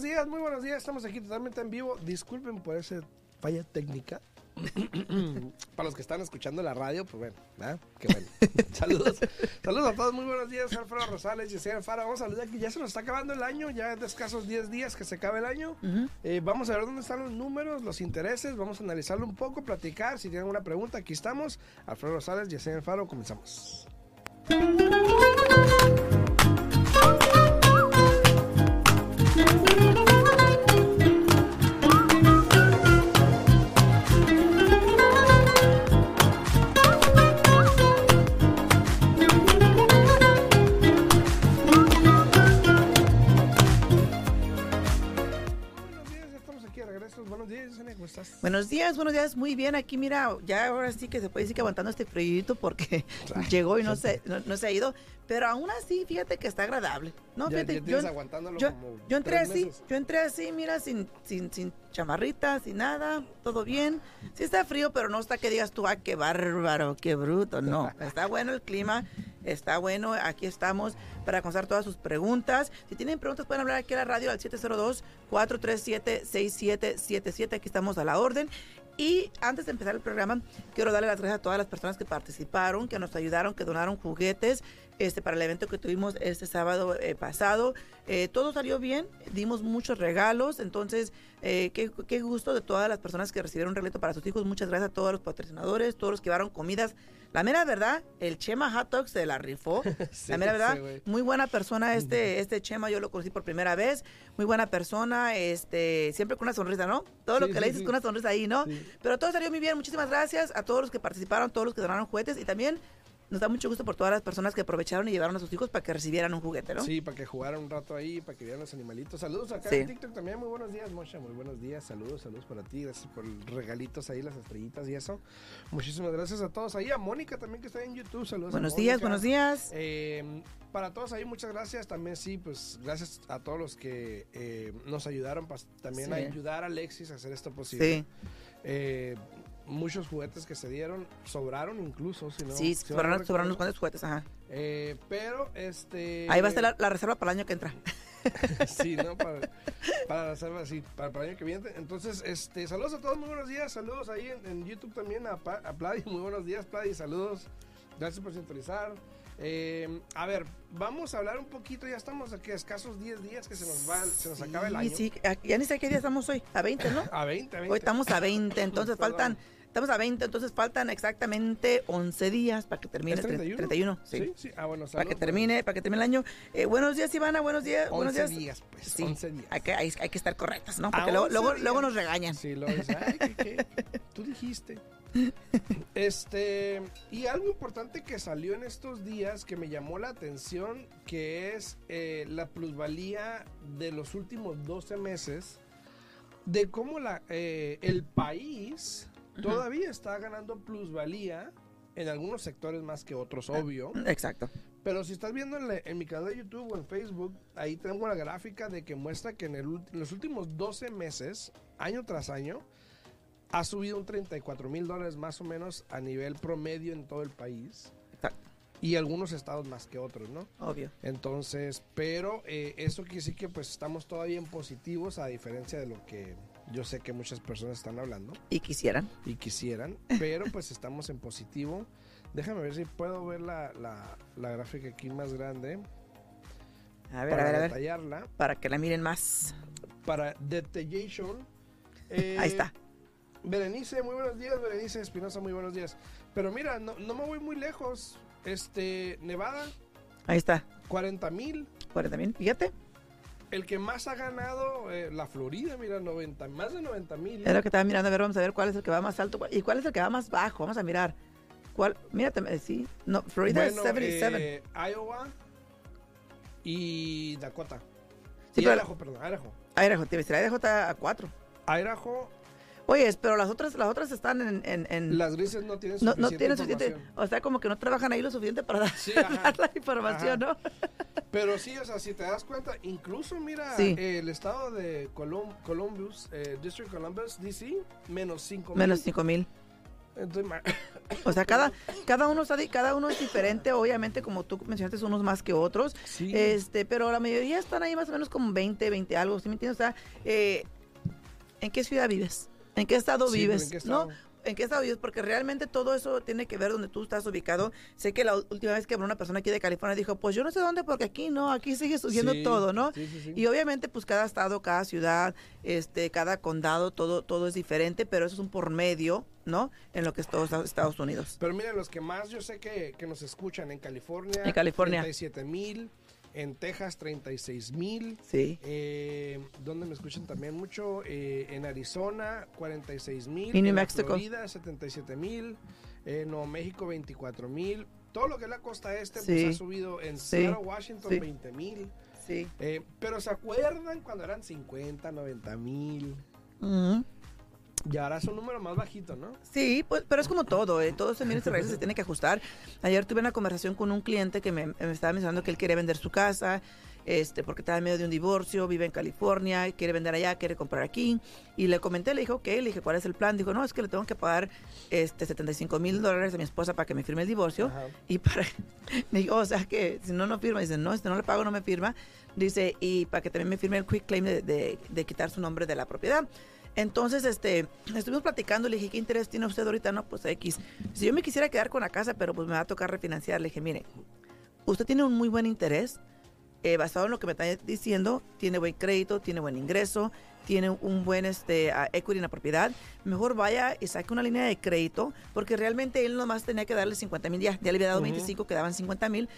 buenos días, muy buenos días. Estamos aquí totalmente en vivo. Disculpen por esa falla técnica. Para los que están escuchando la radio, pues bueno, ¿verdad? qué bueno. Saludos. Saludos a todos, muy buenos días. Alfredo Rosales, Yesenia Fara. Vamos a saludar que ya se nos está acabando el año, ya es de escasos 10 días que se acabe el año. Eh, vamos a ver dónde están los números, los intereses. Vamos a analizarlo un poco, platicar. Si tienen alguna pregunta, aquí estamos. Alfredo Rosales, Yesenia Faro, comenzamos. ¿Cómo estás? Buenos días, buenos días, muy bien. Aquí mira, ya ahora sí que se puede decir que aguantando este frío porque Ay, llegó y no se, no, no se ha ido. Pero aún así, fíjate que está agradable. No, Ya- fíjate, ya tienes aguantándolo yo, como yo entré tres así, meses. yo entré así, mira, sin, sin, sin chamarrita, sin nada, todo bien. Sí está frío, pero no está que digas tú, ah, qué bárbaro, qué bruto. No, está bueno el clima, está bueno, aquí estamos para contestar todas sus preguntas. Si tienen preguntas pueden hablar aquí a la radio al 702-437-6777, aquí estamos a la orden. Y antes de empezar el programa, quiero darle las gracias a todas las personas que participaron, que nos ayudaron, que donaron juguetes este, para el evento que tuvimos este sábado eh, pasado. Eh, todo salió bien, dimos muchos regalos, entonces eh, qué, qué gusto de todas las personas que recibieron un regalo para sus hijos. Muchas gracias a todos los patrocinadores, todos los que llevaron comidas. La mera verdad, el Chema Hot Dog se la rifó. Sí, la mera verdad, sí, muy buena persona este, este Chema, yo lo conocí por primera vez. Muy buena persona, este, siempre con una sonrisa, ¿no? Todo lo que le dices con una sonrisa ahí, ¿no? Pero todo salió muy bien. Muchísimas gracias a todos los que participaron, todos los que donaron juguetes y también nos da mucho gusto por todas las personas que aprovecharon y llevaron a sus hijos para que recibieran un juguete, ¿no? Sí, para que jugaran un rato ahí, para que vieran los animalitos. Saludos acá Sí. en TikTok también. Muy buenos días, Mosha. Muy buenos días. Saludos, saludos para ti. Gracias por los regalitos ahí, las estrellitas y eso. Muchísimas gracias a todos ahí. A Mónica también que está en YouTube. Saludos. a Buenos días, Mónica. buenos días. Eh, para todos ahí, muchas gracias. También sí, pues gracias a todos los que eh, nos ayudaron pas- también Sí. a ayudar a Alexis a hacer esto posible. Sí, Eh, muchos juguetes que se dieron, sobraron incluso. Si no, sí, si no sobraron, recuerdo. sobraron unos cuantos juguetes, ajá. Eh, pero este. Ahí va a estar la, la reserva para el año que entra. sí, ¿no? Para, para la reserva, sí, para, para el año que viene. Entonces, este, saludos a todos, muy buenos días. Saludos ahí en, en YouTube también a, a Pladi. Muy buenos días, Pladi. Saludos. Gracias por sintonizar. Eh, a ver, vamos a hablar un poquito. Ya estamos aquí a escasos 10 días que se nos va, se nos acaba el año. sí, ya ni sé qué día estamos hoy, a 20, ¿no? A 20, a 20. Hoy estamos a 20, entonces faltan, estamos a 20, entonces faltan exactamente 11 días para que termine ¿Es el 31? 31, sí. sí. sí. Ah, bueno, Para que termine, para que termine el año. Eh, buenos días, Ivana, buenos días. 11 buenos días. días, pues. Sí, 11 días. Hay que, hay, hay que estar correctas, ¿no? Porque luego, 11 luego, luego nos regañan. Sí, lo dice. Ay, ¿qué, qué? Tú dijiste. Este, y algo importante que salió en estos días que me llamó la atención, que es eh, la plusvalía de los últimos 12 meses, de cómo la, eh, el país todavía está ganando plusvalía en algunos sectores más que otros, obvio. Exacto. Pero si estás viendo en, la- en mi canal de YouTube o en Facebook, ahí tengo la gráfica de que muestra que en, el en los últimos 12 meses, año tras año, ha subido un 34 mil dólares más o menos a nivel promedio en todo el país. Exacto. Y algunos estados más que otros, ¿no? Obvio. Entonces, pero eh, eso quiere decir que pues estamos todavía en positivos a diferencia de lo que yo sé que muchas personas están hablando Y quisieran. y quisieran, pero pues estamos en positivo. Déjame ver si puedo ver la, la- la gráfica aquí más grande A ver, para a ver, a ver. detallarla. Para que la miren más. Para Detallation. eh, Ahí está. Berenice, muy buenos días. Berenice Espinosa, muy buenos días. Pero mira, no, no me voy muy lejos. Este, Nevada, Ahí está. 40 mil. 40 mil. Fíjate. El que más ha ganado, eh, la Florida, mira, 90, más de 90 mil. Es lo que estaba mirando. A ver, vamos a ver cuál es el que va más alto y cuál es el que va más bajo. Vamos a mirar. ¿Cuál? Mírate, eh, sí. No, Florida Bueno, es 77. eh, Iowa y Dakota. Sí, y pero- Idaho, perdón, Idaho. Idaho, te iba a decir, Idaho a 4. Idaho, Oye, pero las otras, las otras están en... en, en- las grises no tienen suficiente no tienen suficiente... O sea, como que no trabajan ahí lo suficiente para dar, Sí, ajá. dar la información, Ajá. ¿no? Pero sí, o sea, si te das cuenta, incluso mira, Sí. eh, el estado de Colum- Columbus, eh, District Columbus, DC, menos 5 Menos 5 mil. O sea, cada, cada, uno está, cada uno es diferente, obviamente, como tú mencionaste, unos más que otros. sí. Este, pero la mayoría están ahí más o menos como 20, 20 algo, ¿sí me entiendes? O sea, eh, ¿en qué ciudad vives? ¿En qué estado Sí, vives? ¿en qué ¿No? estado? ¿En qué estado vives? Porque realmente todo eso tiene que ver donde tú estás ubicado. Sé que la última vez que habló una persona aquí de California dijo, pues yo no sé dónde, porque aquí no, aquí sigue subiendo Sí, todo, ¿no? Sí, sí, sí. Y obviamente, pues cada estado, cada ciudad, este, cada condado, todo, todo es diferente, pero eso es un por medio, ¿no? En lo que es todo Estados- Estados Unidos. Pero miren, los que más yo sé que, que nos escuchan en California, En California. 37 mil, en Texas 36 mil, Sí. eh, donde me escuchan también mucho, eh, en Arizona 46 mil, New en la Mexico. Florida 77 mil, en Nuevo México 24 mil, todo lo que es la costa este Sí. pues ha subido en Sí. Seattle, Washington Sí. 20 mil, Sí. eh, pero ¿se acuerdan cuando eran 50, 90 mil? Ujú. Y ahora es un número más bajito, ¿no? Sí, pues, pero es como todo, ¿eh? todo se mira y se tiene que ajustar. Ayer tuve una conversación con un cliente que me, me estaba mencionando que él quiere vender su casa, este, porque está en medio de un divorcio, vive en California, quiere vender allá, quiere comprar aquí. Y le comenté, le dije, ok, le dije, ¿cuál es el plan? Dijo, no, es que le tengo que pagar este, 75 mil dólares a mi esposa para que me firme el divorcio. Ajá. Y para, me dijo, o sea que si no, no firma. Dice, no, si no le pago, no me firma. Dice, y para que también me firme el quick claim de, de- de quitar su nombre de la propiedad. Entonces, este, estuvimos platicando, le dije, ¿qué interés tiene usted ahorita? No, pues X. Si yo me quisiera quedar con la casa, pero pues me va a tocar refinanciar, le dije, mire, usted tiene un muy buen interés, eh, basado en lo que me está diciendo, tiene buen crédito, tiene buen ingreso, tiene un buen este, ah, equity en la propiedad, mejor vaya y saque una línea de crédito, porque realmente él nomás tenía que darle 50 mil ya, ya le había dado Ujú. 25, quedaban 50 mil.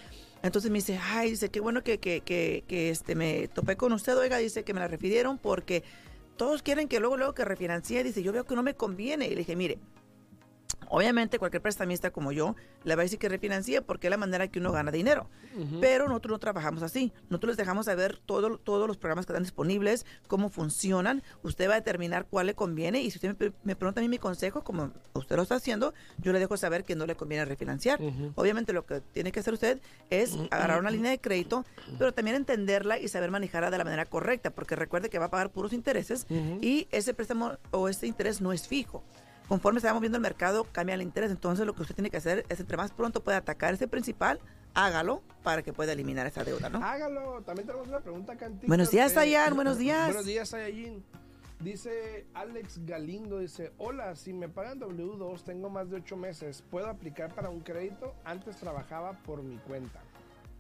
Entonces me dice, ay, dice, qué bueno que, que, que, que, este, me topé con usted, oiga, dice que me la refirieron porque todos quieren que luego, luego que refinancie, dice, yo veo que no me conviene. Y le dije, mire, obviamente cualquier prestamista como yo le va a decir que refinancie porque es la manera que uno gana dinero. Pero nosotros no trabajamos así. Nosotros les dejamos saber todo, todos los programas que están disponibles, cómo funcionan. Usted va a determinar cuál le conviene. Y si usted me, pre- me pregunta a mí mi consejo, como usted lo está haciendo, yo le dejo saber que no le conviene refinanciar. Obviamente lo que tiene que hacer usted es agarrar una línea de crédito, pero también entenderla y saber manejarla de la manera correcta, porque recuerde que va a pagar puros intereses y ese préstamo o ese interés no es fijo. Conforme se va moviendo el mercado, cambia el interés. Entonces, lo que usted tiene que hacer es, entre más pronto pueda atacar ese principal, hágalo para que pueda eliminar esa deuda, ¿no? Hágalo. También tenemos una pregunta acá en TikTok. Buenos días, Dayan, buenos días. Buenos días, Ayayin. Dice Alex Galindo, dice, hola, si me pagan W2, tengo más de ocho meses, ¿puedo aplicar para un crédito? Antes trabajaba por mi cuenta.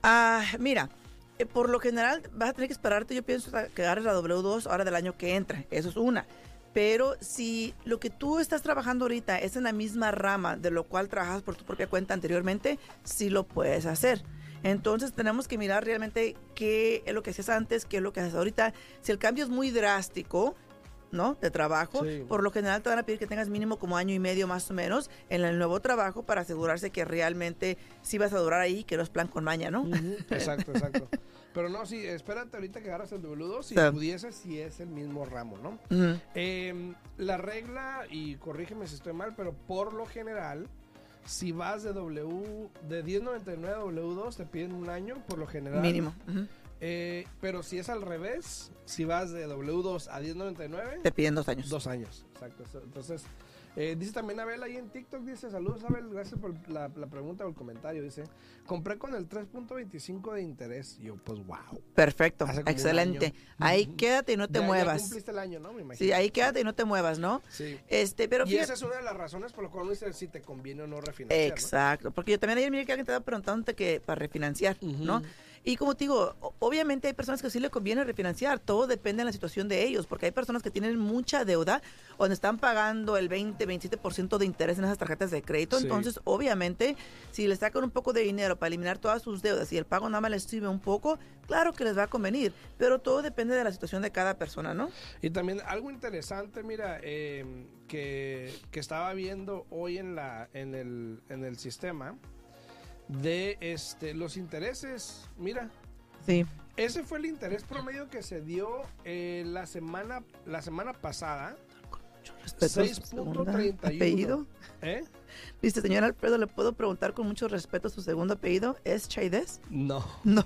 Ah, mira, eh, por lo general vas a tener que esperarte, yo pienso, que agarres la W2 ahora del año que entra. Eso es una. Pero si lo que tú estás trabajando ahorita es en la misma rama de lo cual trabajas por tu propia cuenta anteriormente, sí lo puedes hacer. Entonces tenemos que mirar realmente qué es lo que hacías antes, qué es lo que haces ahorita. Si el cambio es muy drástico, ¿no? De trabajo, Sí. por lo general te van a pedir que tengas mínimo como año y medio más o menos en el nuevo trabajo para asegurarse que realmente sí vas a durar ahí, que no es plan con maña, ¿no? Exacto, exacto. Pero no, sí, espérate ahorita que agarras el W2 si Sí. pudieses, si es el mismo ramo, ¿no? Eh, la regla, y corrígeme si estoy mal, pero por lo general, si vas de W, de 10.99 a W2, te piden un año, por lo general. Mínimo. Eh, pero si es al revés, si vas de W2 a 10.99, Te piden dos años. dos años. Exacto. Entonces, eh, dice también Abel ahí en TikTok, dice, saludos Abel, gracias por la, la pregunta o el comentario. Dice, compré con el 3.25 de interés. Y yo, pues, wow. Perfecto, excelente. Ahí quédate y no te Ya- ya muevas. cumpliste el año, ¿no? Me imagino. Sí, ahí quédate y no te muevas, ¿no? Sí. Este, pero y fíjate- esa es una de las razones por las cuales uno dice si te conviene o no refinanciar. ¿no? Exacto, porque yo también ayer miré que alguien te estaba preguntando que para refinanciar, ¿no? Y como te digo, obviamente hay personas que sí le conviene refinanciar, todo depende de la situación de ellos, porque hay personas que tienen mucha deuda, donde están pagando el 20, 27% de interés en esas tarjetas de crédito, Sí. entonces obviamente si le sacan un poco de dinero para eliminar todas sus deudas y el pago nada más les sirve un poco, claro que les va a convenir, pero todo depende de la situación de cada persona, ¿no? Y también algo interesante, mira, eh, que, que estaba viendo hoy en, la, en, el, en el sistema de este, los intereses. Mira, Sí. ese fue el interés promedio que se dio eh, la, semana, la semana pasada. Respeto su segunda 6.31. apellido. ¿Eh? Dice, señor Alfredo, ¿le puedo preguntar con mucho respeto su segundo apellido? ¿Es Chaides? No, No.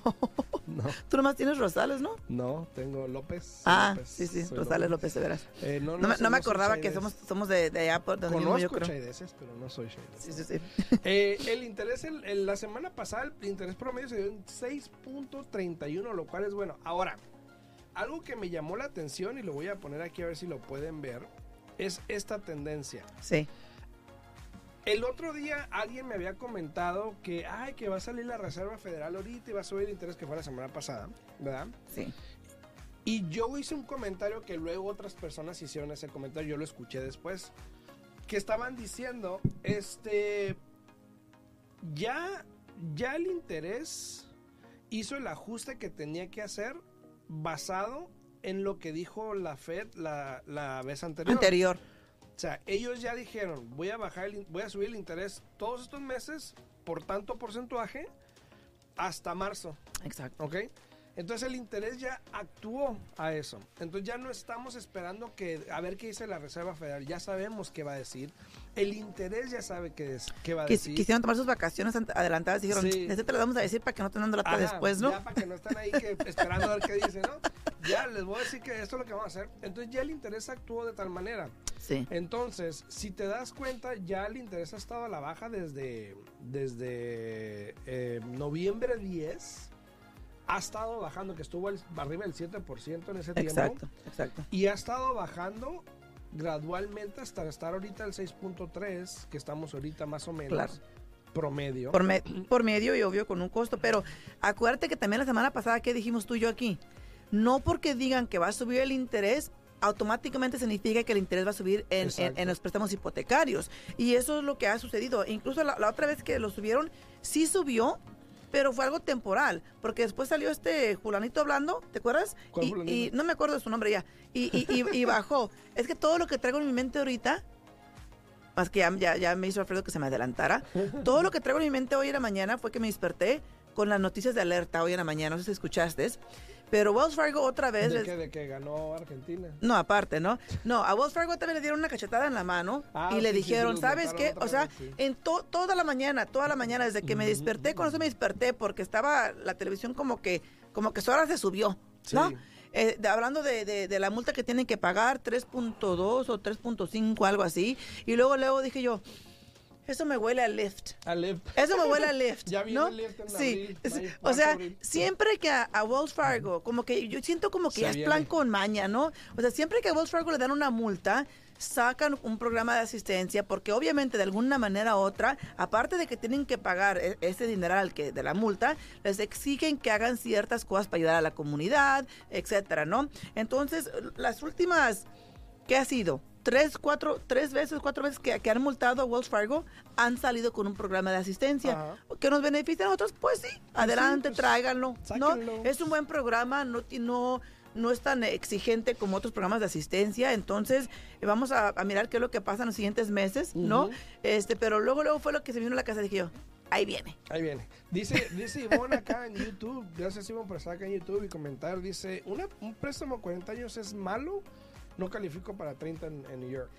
no, Tú nomás tienes Rosales, ¿no? no, tengo López. Ah, López, sí, sí, Rosales López, de veras. Eh, no, No, me, no acordaba que somos, somos de, de allá por donde mismo yo Conozco creo. chaideses, pero no soy chaides. Sí, sí, sí. Eh, el interés, el- el- la semana pasada, el interés promedio se dio en 6.31, lo cual es bueno. Ahora, algo que me llamó la atención y lo voy a poner aquí a ver si lo pueden ver, es esta tendencia. Sí, El otro día alguien me había comentado que, ay, que va a salir la Reserva Federal ahorita y va a subir el interés que fue la semana pasada, ¿verdad? sí. Y yo hice un comentario que luego otras personas hicieron ese comentario, yo lo escuché después, que estaban diciendo, este, ya, ya el interés hizo el ajuste que tenía que hacer basado en lo que dijo la Fed la, la vez anterior. Anterior. O sea, ellos ya dijeron, voy a bajar, el voy a subir el interés todos estos meses por tanto porcentaje hasta marzo. Exacto. ¿Ok? Entonces el interés ya actuó a eso. Entonces ya no estamos esperando que a ver qué dice la Reserva Federal. Ya sabemos qué va a decir. El interés ya sabe qué, es, qué va a Quis- decir. quisieron tomar sus vacaciones ant- adelantadas y dijeron, Sí. "Este te lo vamos a decir para que no tengan lata Ajá, después, ¿no? Ya para que no estén ahí que, esperando a ver qué dice, ¿no? Ya les voy a decir que esto es lo que vamos a hacer. Entonces ya el interés actuó de tal manera. Sí. Entonces, si te das cuenta, ya el interés ha estado a la baja desde, desde eh, noviembre 10. Ha estado bajando, que estuvo al- arriba del 7% en ese tiempo. Exacto, exacto. Y ha estado bajando gradualmente hasta estar ahorita al 6.3, que estamos ahorita más o menos Claro. promedio. Por, me- por medio y obvio con un costo, pero acuérdate que también la semana pasada, ¿qué dijimos tú y yo aquí? No porque digan que va a subir el interés, automáticamente significa que el interés va a subir en, en- Exacto. en los préstamos hipotecarios. Y eso es lo que ha sucedido. Incluso la, la otra vez que lo subieron, sí subió, pero fue algo temporal, porque después salió este Julanito hablando, ¿te acuerdas? ¿Cuál Y, no me acuerdo de su nombre ya. Y, y- y- y bajó. Es que todo lo que traigo en mi mente ahorita, más que ya, ya, ya me hizo Alfredo que se me adelantara, todo lo que traigo en mi mente hoy en la mañana fue que me desperté con las noticias de alerta hoy en la mañana, no sé si escuchaste, pero Wells Fargo otra vez... ¿De les- que, de que ganó Argentina. no, aparte, ¿no? No, a Wells Fargo también le dieron una cachetada en la mano Ah, y le sí, dijeron, sí, ¿sabes qué? O sea, vez, en to- toda la mañana, toda la mañana, desde que me desperté, con eso me desperté, porque estaba la televisión como que, como que ahora se subió, ¿no? Sí. Eh, de- hablando de, de- de la multa que tienen que pagar, 3.2 o 3.5, algo así. Y luego, luego dije yo, eso me huele a lift. Ale- Eso me huele a Lyft. Ya viene ¿no? Lyft en sí. abril, o sea, abril. siempre que a, a Wells Fargo, como que yo siento como que Se ya es viene. plan con maña, ¿no? O sea, siempre que a Wells Fargo le dan una multa, sacan un programa de asistencia porque obviamente de alguna manera u otra, aparte de que tienen que pagar e- ese dineral que de la multa, les exigen que hagan ciertas cosas para ayudar a la comunidad, etcétera, ¿no? Entonces, las últimas ¿qué ha sido? Tres, cuatro, tres veces, cuatro veces que, que han multado a Wells Fargo han salido con un programa de asistencia. Ajá. ¿Que nos beneficia a nosotros? Pues sí, adelante, pues, tráiganlo. ¿no? Es un buen programa, no, no, no es tan exigente como otros programas de asistencia. Entonces, eh, vamos a, a mirar qué es lo que pasa en los siguientes meses, ¿no? Este Pero luego, luego fue lo que se vino a la casa. Dije yo, ahí viene. Ahí viene. Dice, dice Ivonne acá en YouTube, gracias Ivonne por estar acá en YouTube y comentar, dice, ¿una, ¿un préstamo a 40 años es malo? No califico para 30 en, en New York.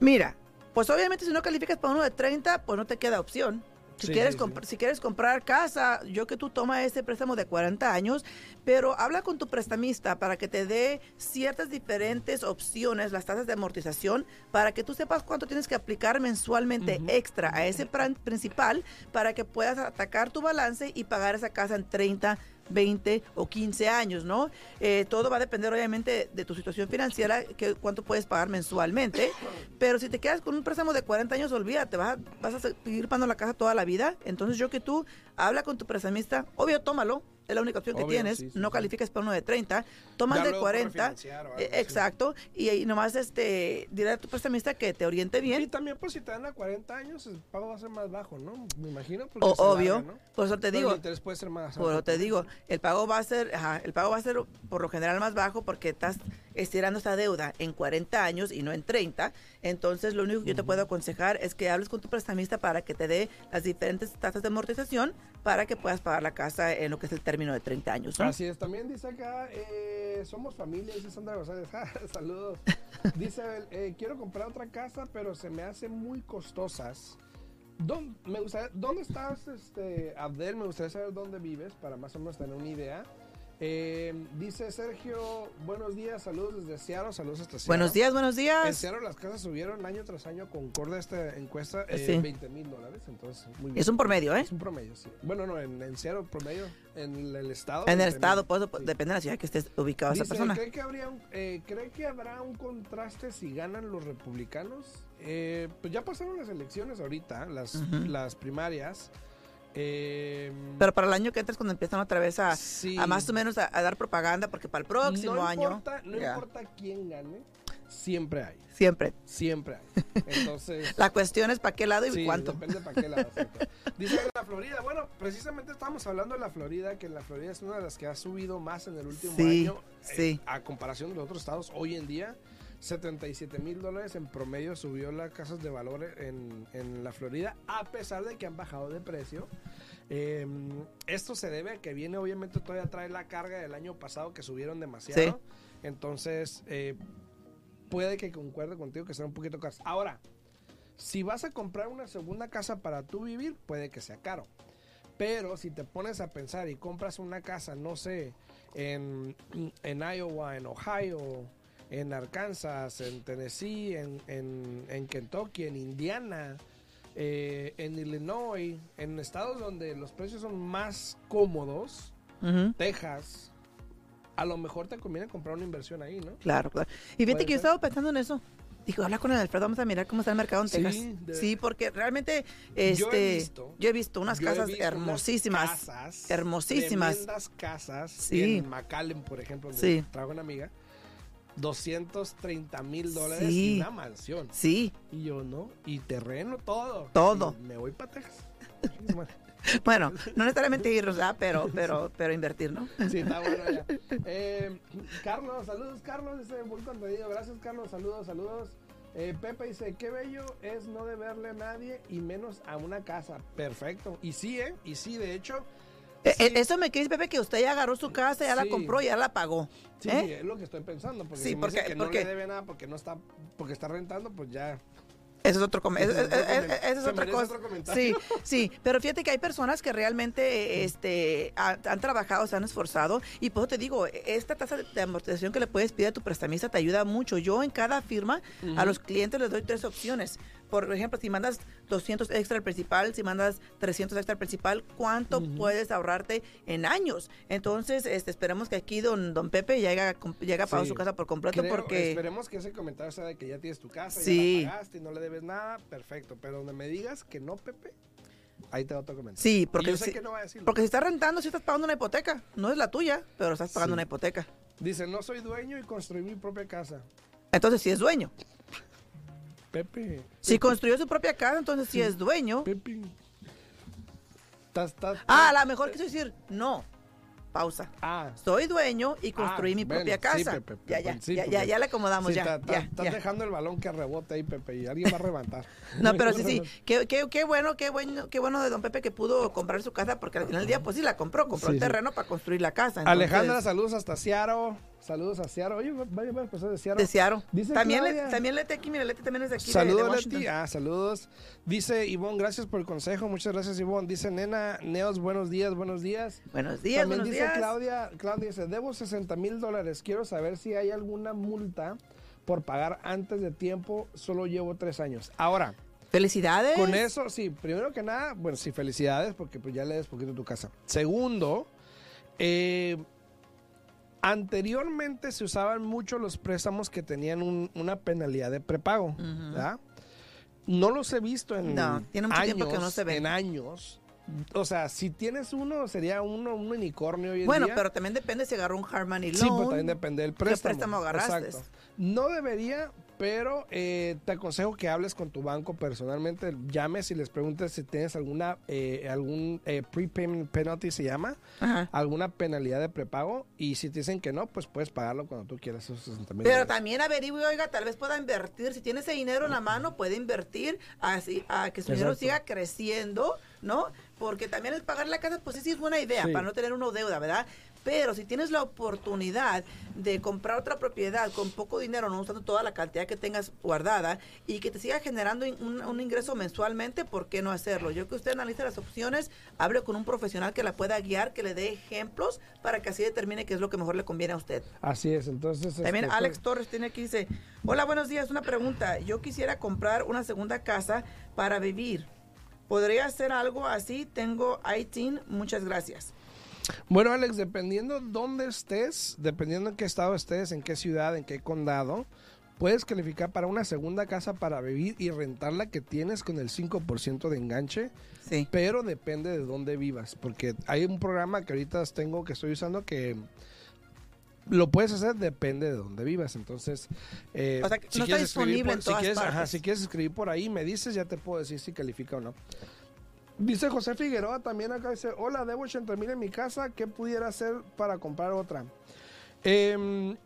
Mira, pues obviamente si no calificas para uno de 30, pues no te queda opción. Si, Sí, quieres sí, compr- sí. si quieres comprar casa, yo que tú tomas ese préstamo de 40 años, pero habla con tu prestamista para que te dé ciertas diferentes opciones, las tasas de amortización, para que tú sepas cuánto tienes que aplicar mensualmente extra a ese plan principal para que puedas atacar tu balance y pagar esa casa en 30 20 o 15 años, ¿no? Eh, todo va a depender obviamente de tu situación financiera, que cuánto puedes pagar mensualmente, pero si te quedas con un préstamo de 40 años, olvídate, vas a, vas a seguir pagando la casa toda la vida. Entonces yo que tú habla con tu prestamista, obvio, tómalo, es la única opción que tienes, sí, sí, no calificas para uno de 30, tomas de luego por 40, refinanciar o algo eh, exacto, y, y nomás este, dile a tu prestamista que te oriente Y bien. también, pues, si te dan a 40 años, el pago va a ser más bajo, ¿no? Me imagino. O- obvio, larga, ¿no? Por eso te Pero digo, el interés puede ser más por eso te digo, el pago va a ser, ajá, el pago va a ser por lo general más bajo porque estás estirando esta deuda en 40 años y no en 30. Entonces, lo único que yo te puedo aconsejar es que hables con tu prestamista para que te dé las diferentes tasas de amortización para que puedas pagar la casa en lo que es el término de 30 años. ¿no? Así es, también dice acá, eh, somos familia, dice Sandra González, Ja, saludos. Dice, eh, quiero comprar otra casa, pero se me hace muy costosas. ¿Dónde, me gustaría- ¿dónde estás, este, Abdel? Me gustaría saber dónde vives para más o menos tener una idea. Eh, dice Sergio, buenos días, saludos desde Seattle, saludos hasta Seattle. Buenos días, buenos En días. Seattle las casas subieron año tras año concorde esta encuesta eh, Sí. 20 mil dólares, entonces muy bien. Es un promedio, ¿eh? Es un promedio, sí. Bueno, no, en, en Seattle promedio, en el, estado. En el 20,000. estado, pues, Sí. depende de la ciudad que estés ubicado esa Dice, persona. ¿cree que, habría un- eh, ¿Cree que habrá un contraste si ganan los republicanos? Eh, pues ya pasaron las elecciones ahorita, las, las primarias. Eh, Pero para el año que entras, cuando empiezan otra vez a, sí. a más o menos a, a dar propaganda, porque para el próximo no año, no importa quién gane, siempre hay. siempre. Siempre hay. Entonces. La cuestión es para qué lado y Sí, cuánto. depende para qué lado. Dice la Florida, bueno, precisamente estamos hablando de la Florida, que la Florida es una de las que ha subido más en el último Sí, año eh, sí. a comparación de los otros estados. Hoy en día, 77 mil dólares en promedio subió las casas de valor en, en la Florida, a pesar de que han bajado de precio. Eh, esto se debe a que viene, obviamente, todavía trae la carga del año pasado que subieron demasiado. Sí. Entonces, eh, puede que concuerde contigo que sea un poquito caro. Ahora, si vas a comprar una segunda casa para tú vivir, puede que sea caro. Pero si te pones a pensar y compras una casa, no sé, en, en Iowa, en Ohio, en Arkansas, en Tennessee, en, en- en Kentucky, en Indiana, eh, en Illinois, en estados donde los precios son más cómodos, Texas, a lo mejor te conviene comprar una inversión ahí, ¿no? Claro, claro. Y fíjate que yo ser. estaba pensando en eso. Dijo, habla con el Alfredo, vamos a mirar cómo está el mercado en Sí, Texas. de- Sí, porque realmente Yo he este, visto- yo he visto unas Yo casas visto unas hermosísimas. casas, hermosísimas. tremendas casas. Sí. En McAllen, por ejemplo, donde Sí. trabaja una amiga. 230 mil dólares Sí. y una mansión. Sí, Y yo, ¿no? Y terreno, todo. Todo. Y me voy para Texas. bueno, no necesariamente ir, ¿verdad? Pero, pero, pero invertir, ¿no? Sí, está bueno ya. Eh, Carlos, saludos, Carlos. Dice, muy contenido. Gracias, Carlos. Saludos, saludos. Eh, Pepe dice, qué bello es no deberle a nadie y menos a una casa. Perfecto. Y sí, ¿eh? Y sí, de hecho. Eh, sí. eh, Eso me quiere Pepe, que usted ya agarró su casa, ya la compró, ya la pagó. Sí, ¿eh? es lo que estoy pensando. Porque Sí, si me porque- dice que no porque- le debe nada porque no está, porque está rentando, pues ya. Ese es otro, com- Ese ese- es otra cosa. comentario. Sí, sí, pero fíjate que hay personas que realmente este, ha- han trabajado, se han esforzado y por eso te digo, esta tasa de- de amortización que le puedes pedir a tu prestamista te ayuda mucho. Yo en cada firma a los clientes les doy tres opciones. Por ejemplo, si mandas 200 extra al principal, si mandas 300 extra al principal, ¿cuánto puedes ahorrarte en años? Entonces, este, esperemos que aquí don, don Pepe llegue a, comp- llegue a pagar Sí. su casa por completo Creo- porque... Esperemos que ese comentario sea de que ya tienes tu casa, Sí. ya la pagaste y no le debes nada, perfecto. Pero donde me digas que no, Pepe, ahí te va otro comentario. Sí, porque yo sé si- que no va a decirlo. Porque si estás rentando, si estás pagando una hipoteca. No es la tuya, pero estás pagando Sí. una hipoteca. Dice, no soy dueño y construí mi propia casa. Entonces sí es dueño. Pepe. Si construyó su propia casa, entonces sí es dueño. Pepe. Tas, tas, Ah, a lo mejor quiso decir, no. Pausa. Ah, Soy dueño y construí Ah, mi bueno, propia sí, casa. Pepe, ya, ya, sí, ya, ya, ya le acomodamos, sí, ya, ta- ta- ya, estás dejando el balón que rebote ahí, Pepe, y alguien va a reventar. No, pero sí, sí. Qué, qué, qué bueno, qué bueno, qué bueno de don Pepe que pudo comprar su casa, porque al final del día, pues sí la compró, compró el terreno para construir la casa. entonces, Alejandra, saludos hasta Seattle. Saludos a Seattle. Oye, vaya, vaya, pues de Seattle. de. Dice También, le, también Leti aquí, mira, Leti también es de aquí. de- de Saludos. Leti. Ah, saludos. Dice Ivonne, gracias por el consejo. Muchas gracias, Ivonne. Dice Nena, Neos, buenos días, buenos días. Buenos días, También buenos dice días. Claudia, Claudia dice, debo 60 mil dólares. Quiero saber si hay alguna multa por pagar antes de tiempo. Solo llevo tres años. Ahora, Felicidades. con eso, sí, primero que nada, bueno, sí, felicidades porque pues ya le des poquito tu casa. Segundo, eh, anteriormente se usaban mucho los préstamos que tenían un- una penalidad de prepago, ¿verdad? No los he visto en No, tiene mucho años, tiempo que no se ven. en años, o sea, si tienes uno, sería uno, un unicornio hoy en Bueno, día. pero también depende si agarró un hard money loan. Sí, pero también depende del préstamo. ¿Qué préstamo agarraste? Exacto. No debería, pero eh, te aconsejo que hables con tu banco personalmente, llames y les preguntes si tienes alguna, eh, algún eh, prepayment penalty se llama, Ajá. alguna penalidad de prepago y si te dicen que no, pues puedes pagarlo cuando tú quieras esos 60 mil Pero también averigüe, oiga, tal vez pueda invertir. Si tiene ese dinero en la mano, puede invertir así, a que su dinero siga creciendo, ¿no? Porque también el pagar la casa, pues sí, sí es buena idea Sí. para no tener una deuda, ¿verdad? Pero si tienes la oportunidad de comprar otra propiedad con poco dinero, no usando toda la cantidad que tengas guardada y que te siga generando un, un ingreso mensualmente, ¿por qué no hacerlo? Yo que usted analice las opciones, hable con un profesional que la pueda guiar, que le dé ejemplos para que así determine qué es lo que mejor le conviene a usted. Así es, entonces... También este, Alex Torres tiene aquí, dice, hola, buenos días, una pregunta. Yo quisiera comprar una segunda casa para vivir. ¿Podría hacer algo así? Tengo ITIN, muchas gracias. Bueno, Alex, dependiendo dónde estés, dependiendo en qué estado estés, en qué ciudad, en qué condado, puedes calificar para una segunda casa para vivir y rentarla que tienes con el 5% de enganche, Sí. pero depende de dónde vivas, porque hay un programa que ahorita tengo que estoy usando que lo puedes hacer depende de dónde vivas, entonces eh, O sea, no está si quieres, ajá, si quieres escribir por ahí, me dices, ya te puedo decir si califica o no. Dice José Figueroa también acá, dice, hola, debo 80 mil en mi casa, ¿qué pudiera hacer para comprar otra? Em,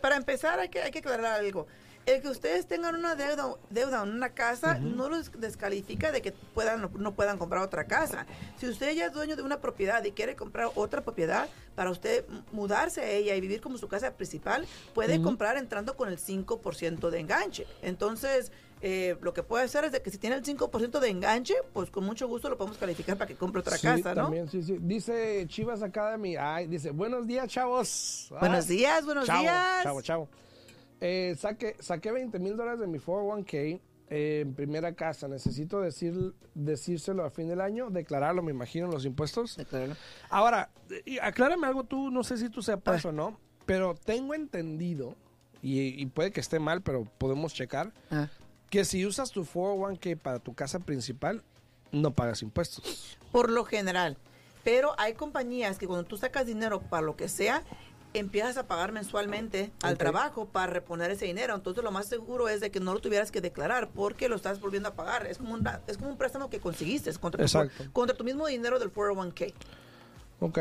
Para empezar, hay que, hay que aclarar algo. El que ustedes tengan una deuda, deuda en una casa no los descalifica de que puedan no puedan comprar otra casa. Si usted ya es dueño de una propiedad y quiere comprar otra propiedad, para usted mudarse a ella y vivir como su casa principal, puede comprar entrando con el 5% de enganche. Entonces, eh, lo que puede hacer es de que si tiene el 5% de enganche, pues con mucho gusto lo podemos calificar para que compre otra sí, casa, ¿no? también, sí, sí. Dice Chivas Academy, ay, dice, buenos días, chavos. Buenos días, buenos chavo, días. Chavo, chavo. Eh, saqué, saqué 20 mil dólares de mi 401k eh, en primera casa. Necesito decir, decírselo a fin del año, declararlo, me imagino, los impuestos. Decláralo. Ahora, aclárame algo tú, no sé si tú sepas Ah. o no, pero tengo entendido, y, y puede que esté mal, pero podemos checar, Ah. que si usas tu 401k para tu casa principal, no pagas impuestos. por lo general. Pero hay compañías que cuando tú sacas dinero para lo que sea, empiezas a pagar mensualmente al trabajo para reponer ese dinero. Entonces lo más seguro es de que no lo tuvieras que declarar porque lo estás volviendo a pagar. Es como un, es como un préstamo que conseguiste contra tu, contra tu mismo dinero del 401k. Ok,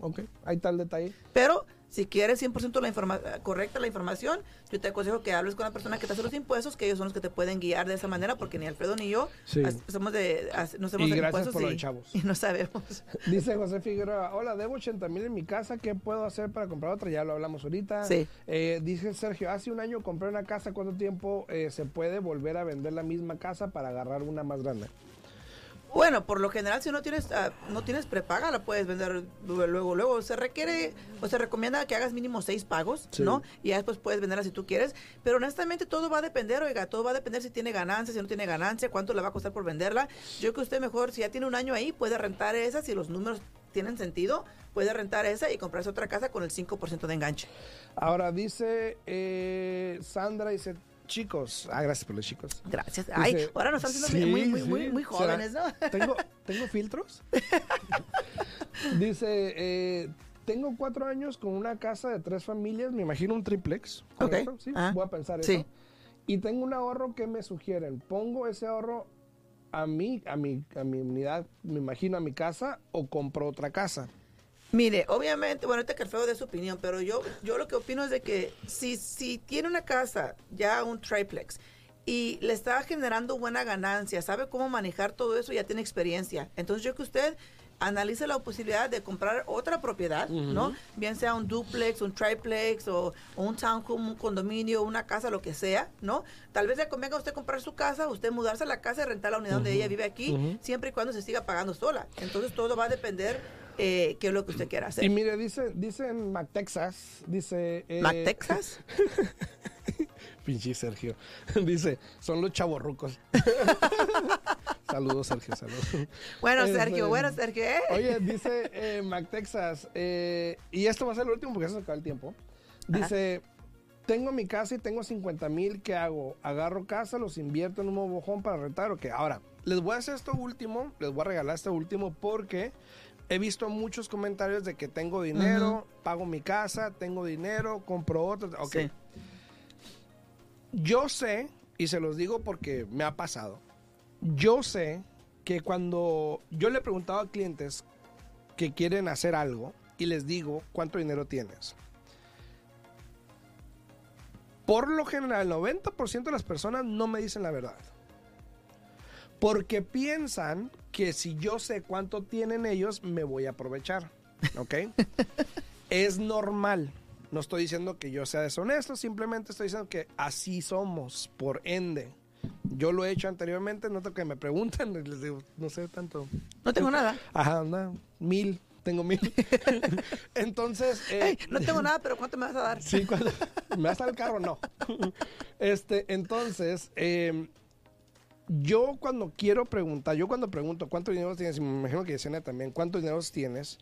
ok, ahí está el detalle. Pero si quieres 100% la informa correcta la información, yo te aconsejo que hables con la persona que te hace los impuestos, que ellos son los que te pueden guiar de esa manera, porque ni Alfredo ni yo Sí. somos de, as- no hacemos Y de gracias impuestos por y, chavos. y no sabemos. Dice José Figueroa, hola, debo 80 mil en mi casa, ¿qué puedo hacer para comprar otra? Ya lo hablamos ahorita. Sí. Eh, dice Sergio, hace un año compré una casa, ¿cuánto tiempo eh, se puede volver a vender la misma casa para agarrar una más grande? Bueno, por lo general, si no tienes ah, no tienes prepaga, la puedes vender luego, luego, luego. Se requiere o se recomienda que hagas mínimo seis pagos, Sí. ¿no? Y ya después puedes venderla si tú quieres. Pero honestamente todo va a depender, oiga, todo va a depender si tiene ganancia, si no tiene ganancia, cuánto le va a costar por venderla. Yo creo que usted mejor, si ya tiene un año ahí, puede rentar esa, si los números tienen sentido, puede rentar esa y comprarse otra casa con el 5% de enganche. Ahora dice eh, Sandra, dice, chicos, ah, gracias por los chicos. Gracias. Ay, Dice, ahora nos están haciendo sí, muy, muy, sí. muy, muy jóvenes, ¿no? ¿Tengo, ¿tengo filtros? Dice, eh, tengo cuatro años con una casa de tres familias, me imagino un triplex. ¿correcto? Sí, Ah, voy a pensar sí. eso. Y tengo un ahorro que me sugieren. ¿Pongo ese ahorro a mí, a mi, a mi unidad, me imagino, a mi casa o compro otra casa? Mire, obviamente, bueno, que Alfredo dé su opinión, pero yo, yo lo que opino es de que si, si tiene una casa, ya un triplex, y le está generando buena ganancia, sabe cómo manejar todo eso, ya tiene experiencia. Entonces yo que usted analice la posibilidad de comprar otra propiedad, ¿no? Bien sea un duplex, un triplex o, o un townhome, un condominio, una casa, lo que sea, ¿no? Tal vez le convenga a usted comprar su casa, usted mudarse a la casa y rentar la unidad donde ella vive aquí, siempre y cuando se siga pagando sola. Entonces todo va a depender eh, qué es lo que usted quiera hacer. Y mire, dice, dice en McTexas, dice... eh, Mac Texas. Pinche Sergio. Dice, son los chavorrucos. saludos, Sergio, saludos. Bueno, Este, Sergio, bueno, Sergio, ¿eh? Oye, dice eh, Mac Texas, y esto va a ser el último porque se acaba el tiempo. Dice, tengo mi casa y tengo 50 mil, ¿qué hago? ¿Agarro casa, los invierto en un home para rentar o qué? Ahora, les voy a hacer esto último, les voy a regalar esto último porque he visto muchos comentarios de que tengo dinero, pago mi casa, tengo dinero, compro otro. Ok. Sí. Yo sé, y se los digo porque me ha pasado, yo sé que cuando yo le he preguntado a clientes que quieren hacer algo y les digo cuánto dinero tienes, por lo general el 90% de las personas no me dicen la verdad. Porque piensan que si yo sé cuánto tienen ellos, me voy a aprovechar. ¿Ok? es normal. No estoy diciendo que yo sea deshonesto, simplemente estoy diciendo que así somos, por ende. Yo lo he hecho anteriormente, noto que me preguntan, les digo, no sé tanto. No tengo nada. Ajá, no, mil, tengo mil. Entonces, eh, Ey, no tengo nada, pero ¿cuánto me vas a dar? Sí, cuando me vas al carro, no. Este, entonces, eh, yo cuando quiero preguntar, yo cuando pregunto cuánto dinero tienes, y me imagino que Yesenia también, cuánto dinero tienes,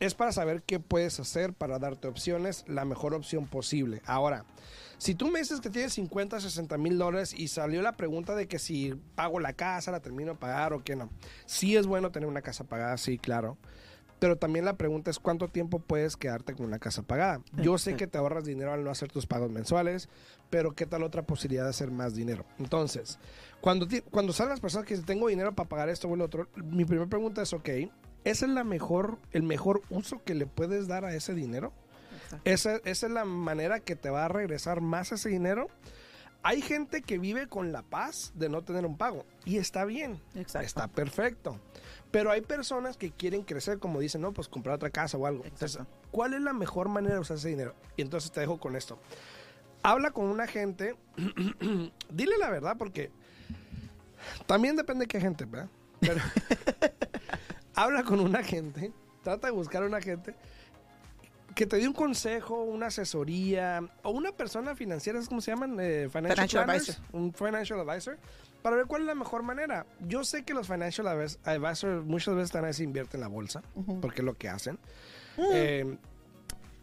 es para saber qué puedes hacer para darte opciones, la mejor opción posible. Ahora, si tú me dices que tienes 50, 60 mil dólares y salió la pregunta de que si pago la casa, la termino de pagar o qué no. Sí es bueno tener una casa pagada, sí, claro. Pero también la pregunta es cuánto tiempo puedes quedarte con una casa pagada. Yo sé que te ahorras dinero al no hacer tus pagos mensuales, pero ¿qué tal otra posibilidad de hacer más dinero? Entonces, cuando, cuando salen las personas que dicen, tengo dinero para pagar esto o el otro, mi primera pregunta es, ok, ¿esa es la mejor, el mejor uso que le puedes dar a ese dinero? ¿Esa, esa es la manera que te va a regresar más ese dinero? Hay gente que vive con la paz de no tener un pago y está bien, Exacto. está perfecto. Pero hay personas que quieren crecer, como dicen, no, pues comprar otra casa o algo. Entonces, Exacto. ¿cuál es la mejor manera de usar ese dinero? Y entonces te dejo con esto. Habla con un agente, dile la verdad porque también depende de qué gente, ¿verdad? Pero habla con un agente, trata de buscar un agente que te dé un consejo, una asesoría o una persona financiera, ¿cómo se llaman? Eh, financial, Financial planners, advisor. Un financial advisor, para ver cuál es la mejor manera. Yo sé que los financial advis- advisors muchas veces se invierten en la bolsa, porque es lo que hacen. Eh,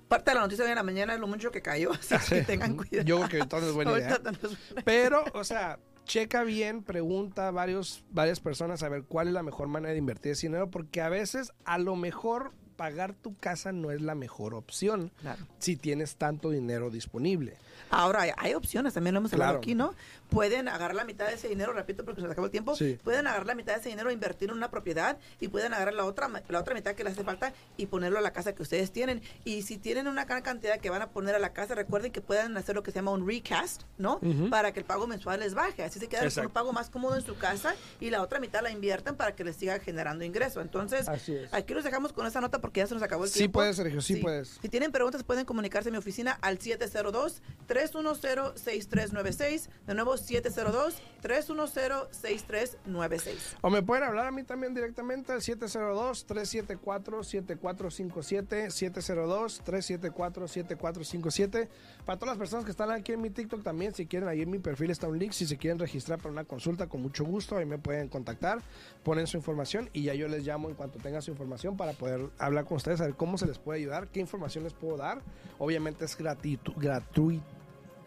Parte de la noticia de la mañana es lo mucho que cayó, así que tengan cuidado. Yo creo que entonces es buena idea. Ahorita no es buena- Pero, o sea, checa bien, pregunta a varios, varias personas a ver cuál es la mejor manera de invertir ese dinero, porque a veces, a lo mejor, pagar tu casa no es la mejor opción Claro. si tienes tanto dinero disponible. Ahora, hay, hay opciones, también lo hemos hablado Claro. aquí, ¿no? Pueden agarrar la mitad de ese dinero, repito porque se nos acabó el tiempo, Sí. pueden agarrar la mitad de ese dinero, invertir en una propiedad y pueden agarrar la otra, la otra mitad que les hace falta y ponerlo a la casa que ustedes tienen. Y si tienen una gran cantidad que van a poner a la casa, recuerden que pueden hacer lo que se llama un recast, ¿no? Para que el pago mensual les baje. Así se quedan con un pago más cómodo en su casa y la otra mitad la invierten para que les siga generando ingreso. Entonces, aquí los dejamos con esa nota porque ya se nos acabó el Sí tiempo. puedes, Sergio, sí puedes. Si tienen preguntas, pueden comunicarse a mi oficina al 702-310-6396. De nuevo, 702-310-6396. O me pueden hablar a mí también directamente al 702-374-7457, 702-374-7457. Para todas las personas que están aquí en mi TikTok también, si quieren, ahí en mi perfil está un link. Si se quieren registrar para una consulta, con mucho gusto, ahí me pueden contactar, ponen su información y ya yo les llamo en cuanto tenga su información para poder hablar con ustedes, a ver cómo se les puede ayudar, qué información les puedo dar. Obviamente es gratuito. gratuito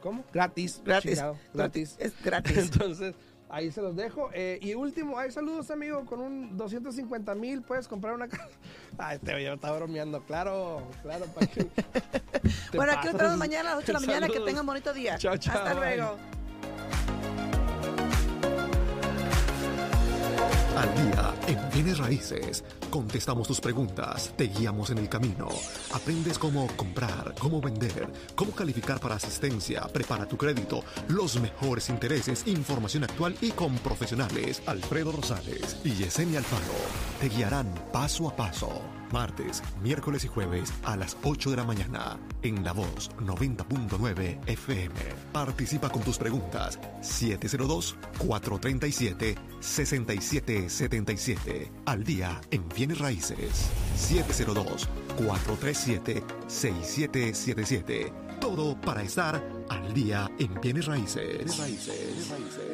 ¿Cómo? Gratis. Gratis. chingado, gratis. Es gratis. Entonces, ahí se los dejo. Eh, y último, hay saludos, amigo. Con un 250 mil puedes comprar una casa. Ay, te yo estaba bromeando. Claro, claro. ¿para bueno, aquí nos vemos mañana a las 8 de la mañana. Que tengan bonito día. Chao, chao, Hasta bye. luego. Al día en bienes raíces. Contestamos tus preguntas, te guiamos en el camino. Aprendes cómo comprar, cómo vender, cómo calificar para asistencia, prepara tu crédito, los mejores intereses, información actual y con profesionales. Alfredo Rosales y Yesenia Alfaro te guiarán paso a paso. Martes, miércoles y jueves a las 8 de la mañana en La Voz 90.9 FM. Participa con tus preguntas 702-437-6777. Al día en bienes raíces 702-437-6777. Todo para estar al día en bienes raíces. Raíces. Raíces.